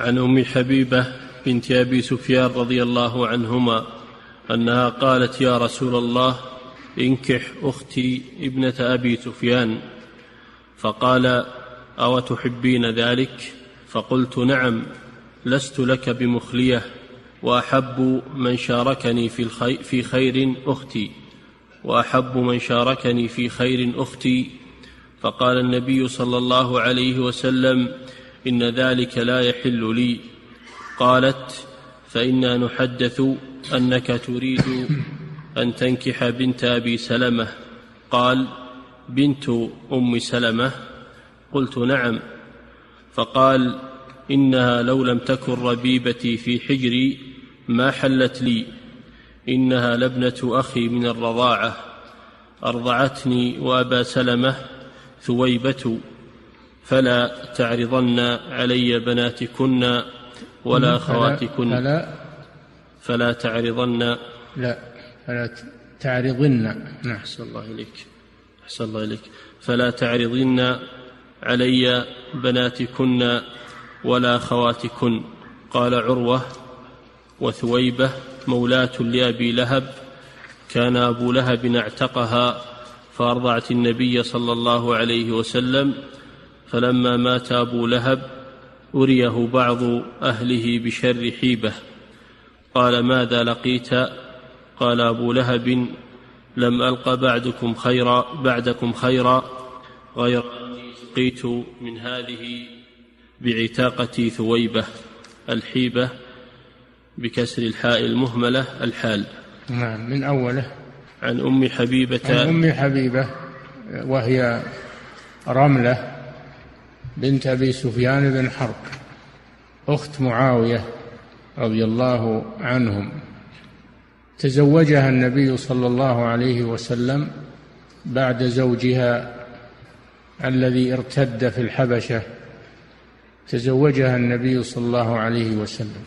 عن أم حبيبة بنت أبي سفيان رضي الله عنهما أنها قالت يا رسول الله انكح أختي ابنة أبي سفيان. فقال أو تحبين ذلك؟ فقلت نعم لست لك بمخليه وأحب من شاركني في, الخي في خير أختي وأحب من شاركني في خير أختي. فقال النبي صلى الله عليه وسلم إن ذلك لا يحل لي. قالت فإنا نحدث أنك تريد أن تنكح بنت أبي سلمة. قال بنت أم سلمة. قلت نعم. فقال إنها لو لم تكن ربيبتي في حجري ما حلت لي. إنها لابنة أخي من الرضاعة. أرضعتني وأبا سلمة ثويبة. فلا تعرضن علي بناتكن ولا أخواتكن فلا فلا تعرضن. لا فلا تعرضن. نعم. أحسن الله إليك. أحسن الله إليك. فلا تعرضن علي بناتكن ولا أخواتكن قال عروة وثويبة مولاة لأبي لهب كان أبو لهب اعتقها فأرضعت النبي صلى الله عليه وسلم فلما مات أبو لهب أريه بعض أهله بشر حيبة. قال ماذا لقيت؟ قال أبو لهب لم ألق بعدكم خيرا بعدكم خيرا غير أني سقيت من هذه بعتاقة ثويبة الحيبة بكسر الحاء المهملة الحال. نعم من أوله. عن أم حبيبة عن أم حبيبة وهي رملة. بنت أبي سفيان بن حرب أخت معاوية رضي الله عنهم. تزوجها النبي صلى الله عليه وسلم بعد زوجها الذي ارتد في الحبشة. تزوجها النبي صلى الله عليه وسلم.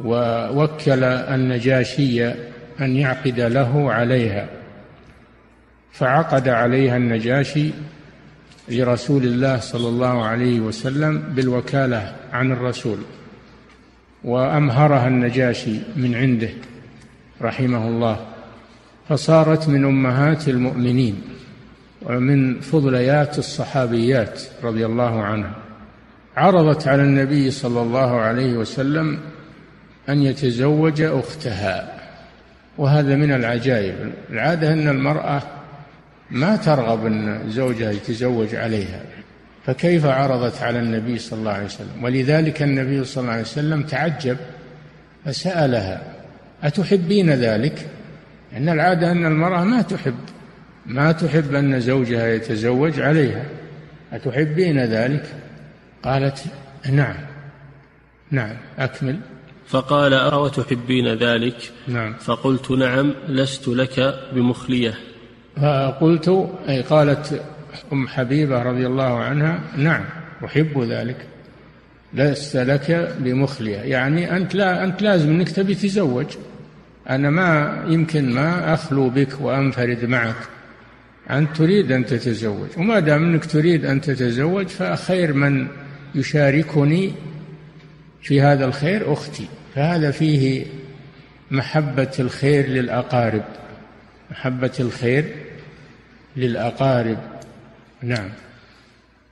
ووكل النجاشي أن يعقد له عليها. فعقد عليها النجاشي لرسول الله صلى الله عليه وسلم بالوكالة عن الرسول وأمهرها النجاشي من عنده رحمه الله فصارت من أمهات المؤمنين ومن فضليات الصحابيات رضي الله عنها. عرضت على النبي صلى الله عليه وسلم أن يتزوج أختها وهذا من العجائب. العادة أن المرأة ما ترغب أن زوجها يتزوج عليها فكيف عرضت على النبي صلى الله عليه وسلم؟ ولذلك النبي صلى الله عليه وسلم تعجب فسألها أتحبين ذلك؟ أن العادة أن المرأة ما تحب ما تحب أن زوجها يتزوج عليها. أتحبين ذلك؟ قالت نعم نعم أكمل. فقال أو تحبين ذلك؟ نعم. فقلت نعم لست لك بمخلية. فقلت أي قالت أم حبيبة رضي الله عنها نعم أحب ذلك. لست لك بمخلية. يعني أنت لا أنت لازم أنك تبي تزوج. أنا ما يمكن ما أخلو بك وأنفرد معك. أنت تريد أن تتزوج. وما دام أنك تريد أن تتزوج فخير من يشاركني في هذا الخير أختي. فهذا فيه محبة الخير للأقارب. محبة الخير للأقارب. نعم.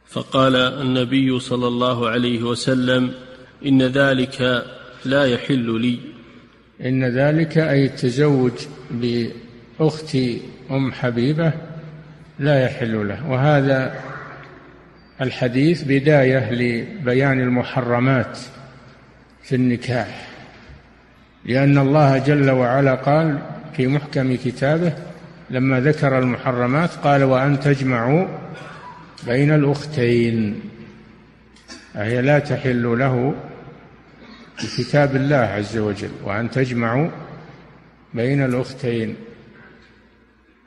فقال النبي صلى الله عليه وسلم إن ذلك لا يحل لي. إن ذلك أي التزوج بأخت أم حبيبة لا يحل له. وهذا الحديث بداية لبيان المحرمات في النكاح لأن الله جل وعلا قال في محكم كتابه لما ذكر المحرمات قال وأن تجمعوا بين الأختين. هي لا تحل له بكتاب الله عز وجل وأن تجمعوا بين الأختين.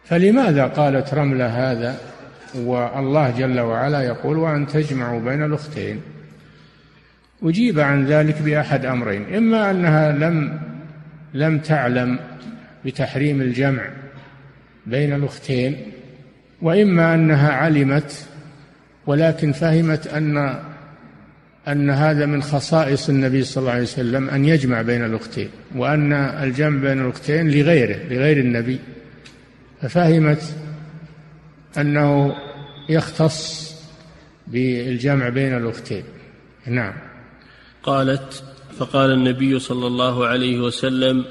فلماذا قالت رملة هذا؟ والله جل وعلا يقول وأن تجمعوا بين الأختين. أجيب عن ذلك بأحد أمرين إما أنها لم لم تعلم بتحريم الجمع بين الأختين وإما أنها علمت ولكن فهمت أن أن هذا من خصائص النبي صلى الله عليه وسلم أن يجمع بين الأختين وأن الجمع بين الأختين لغيره لغير النبي. ففهمت أنه يختص بالجمع بين الأختين. نعم. قالت فقال النبي صلى الله عليه وسلم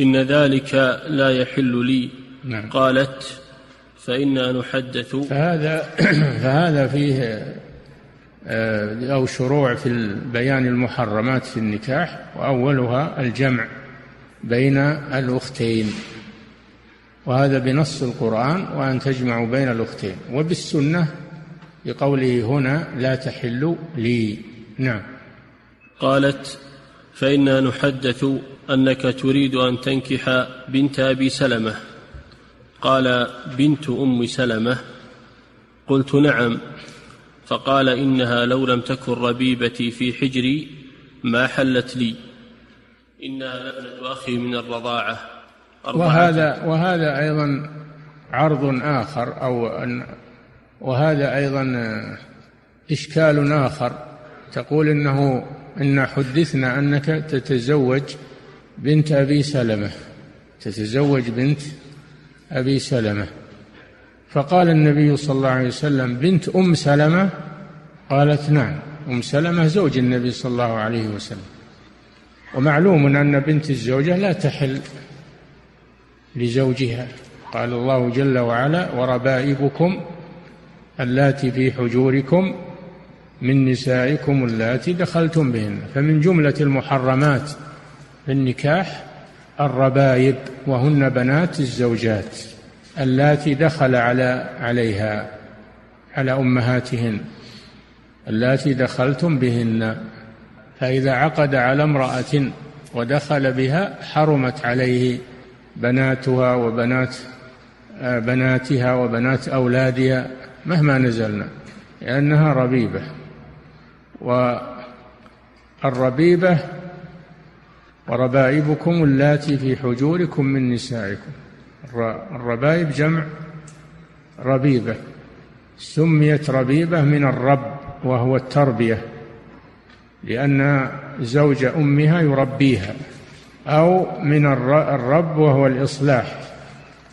إن ذلك لا يحل لي. نعم. قالت فإنا نحدث. فهذا فهذا فيه آه، أو شروع في بيان المحرمات في النكاح وأولها الجمع بين الأختين. وهذا بنص القرآن وأن تجمعوا بين الأختين. وبالسنة بقوله هنا لا تحل لي. نعم. قالت فإنا نحدث. أنك تريد أن تنكح بنت أبي سلمة. قال بنت أم سلمة. قلت نعم. فقال إنها لو لم تكن ربيبتي في حجري ما حلت لي. إنها لابنة أخي من الرضاعة. وهذا وهذا أيضا عرض آخر أو أن وهذا أيضا إشكال آخر. تقول إنه إن حدثنا أنك تتزوج بنت أبي سلمة تتزوج بنت أبي سلمة. فقال النبي صلى الله عليه وسلم بنت أم سلمة؟ قالت نعم أم سلمة زوج النبي صلى الله عليه وسلم. ومعلوم أن بنت الزوجة لا تحل لزوجها. قال الله جل وعلا وربائبكم اللاتي في حجوركم من نسائكم اللاتي دخلتم بهن. فمن جملة المحرمات في النكاح الربايب وهن بنات الزوجات اللاتي دخل على عليها على أمهاتهن اللاتي دخلتم بهن فإذا عقد على امرأة ودخل بها حرمت عليه بناتها وبنات بناتها وبنات أولادها مهما نزلنا لأنها ربيبة. والربيبة وربائبكم اللاتي في حجوركم من نسائكم. الربائب جمع ربيبة. سميت ربيبة من الرب وهو التربية لأن زوج أمها يربيها أو من الرب وهو الإصلاح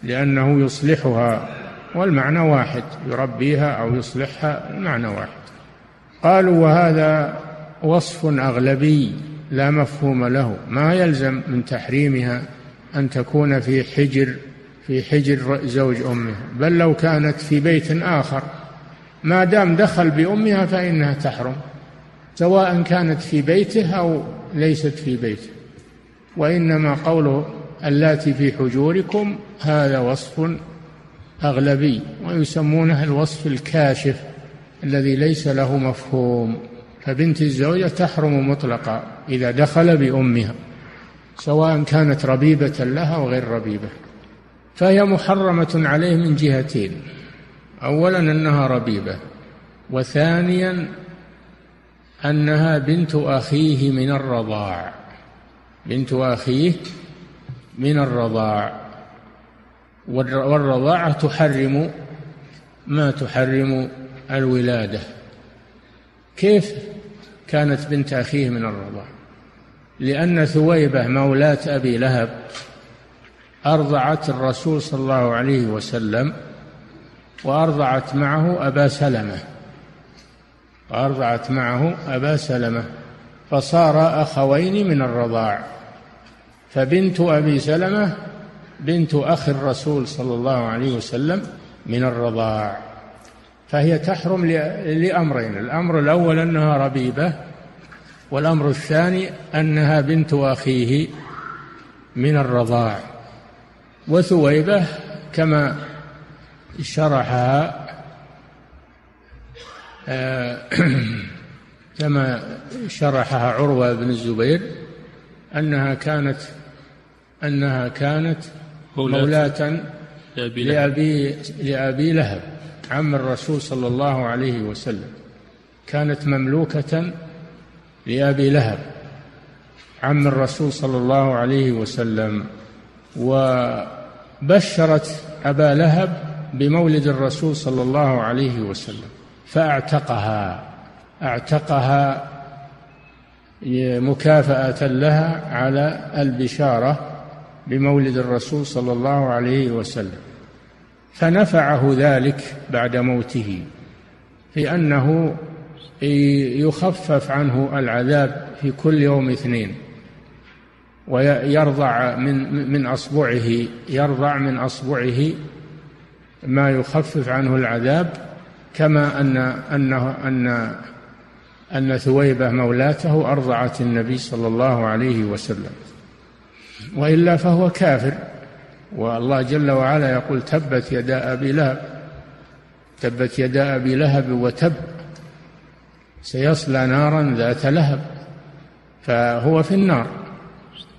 لأنه يصلحها والمعنى واحد يربيها أو يصلحها المعنى واحد. قالوا وهذا وصف أغلبي. لا مفهوم له. ما يلزم من تحريمها أن تكون في حجر في حجر زوج أمها. بل لو كانت في بيت آخر. ما دام دخل بأمها فإنها تحرم سواء كانت في بيته أو ليست في بيته. وإنما قوله اللاتي في حجوركم هذا وصف أغلبي ويسمونه الوصف الكاشف الذي ليس له مفهوم. فبنت الزوجة تحرم مطلقا إذا دخل بأمها سواء كانت ربيبة لها أو غير ربيبة. فهي محرمة عليه من جهتين أولا أنها ربيبة وثانيا أنها بنت أخيه من الرضاع. بنت أخيه من الرضاع. والرضاعة تحرم ما تحرم الولادة. كيف كانت بنت أخيه من الرضاع؟ لأن ثويبة مولاة أبي لهب أرضعت الرسول صلى الله عليه وسلم وأرضعت معه أبا سلمة وأرضعت معه أبا سلمة فصار أخوين من الرضاع. فبنت أبي سلمة بنت أخي الرسول صلى الله عليه وسلم من الرضاع. فهي تحرم لأمرين. الأمر الأول أنها ربيبة والأمر الثاني أنها بنت أخيه من الرضاع. وثويبة كما شرحها آه، كما شرحها عروة بن الزبير أنها كانت أنها كانت مولاة لأبي لأبي لهب. عم الرسول صلى الله عليه وسلم كانت مملوكة لأبي لهب عم الرسول صلى الله عليه وسلم وبشرت أبا لهب بمولد الرسول صلى الله عليه وسلم فأعتقها أعتقها مكافأة لها على البشارة بمولد الرسول صلى الله عليه وسلم. فنفعه ذلك بعد موته في أنه يخفف عنه العذاب في كل يوم اثنين ويرضع من من أصبعه يرضع من أصبعه ما يخفف عنه العذاب كما أن أنه أن أن ثويبة مولاته أرضعت النبي صلى الله عليه وسلم وإلا فهو كافر. والله جل وعلا يقول تبت يدا أبي لهب تبت يدا أبي لهب وتب سيصلى نارا ذات لهب فهو في النار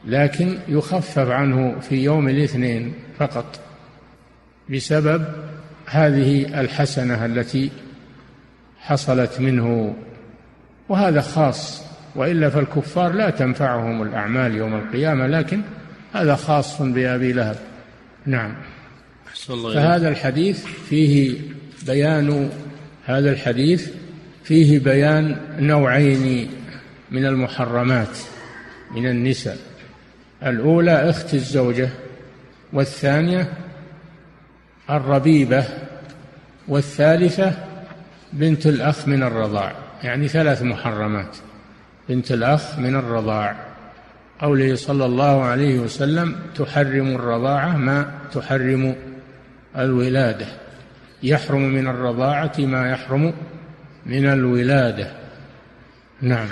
لكن يخفف عنه في يوم الاثنين فقط بسبب هذه الحسنة التي حصلت منه وهذا خاص وإلا فالكفار لا تنفعهم الأعمال يوم القيامة لكن هذا خاص بأبي لهب. نعم. فهذا الحديث فيه بيان هذا الحديث فيه بيان نوعين من المحرمات من النساء. الأولى أخت الزوجة والثانية الربيبة والثالثة بنت الأخ من الرضاع. يعني ثلاث محرمات. بنت الأخ من الرضاع. قوله صلى الله عليه وسلم تحرم الرضاعة ما تحرم الولادة. يحرم من الرضاعة ما يحرم من الولادة. نعم.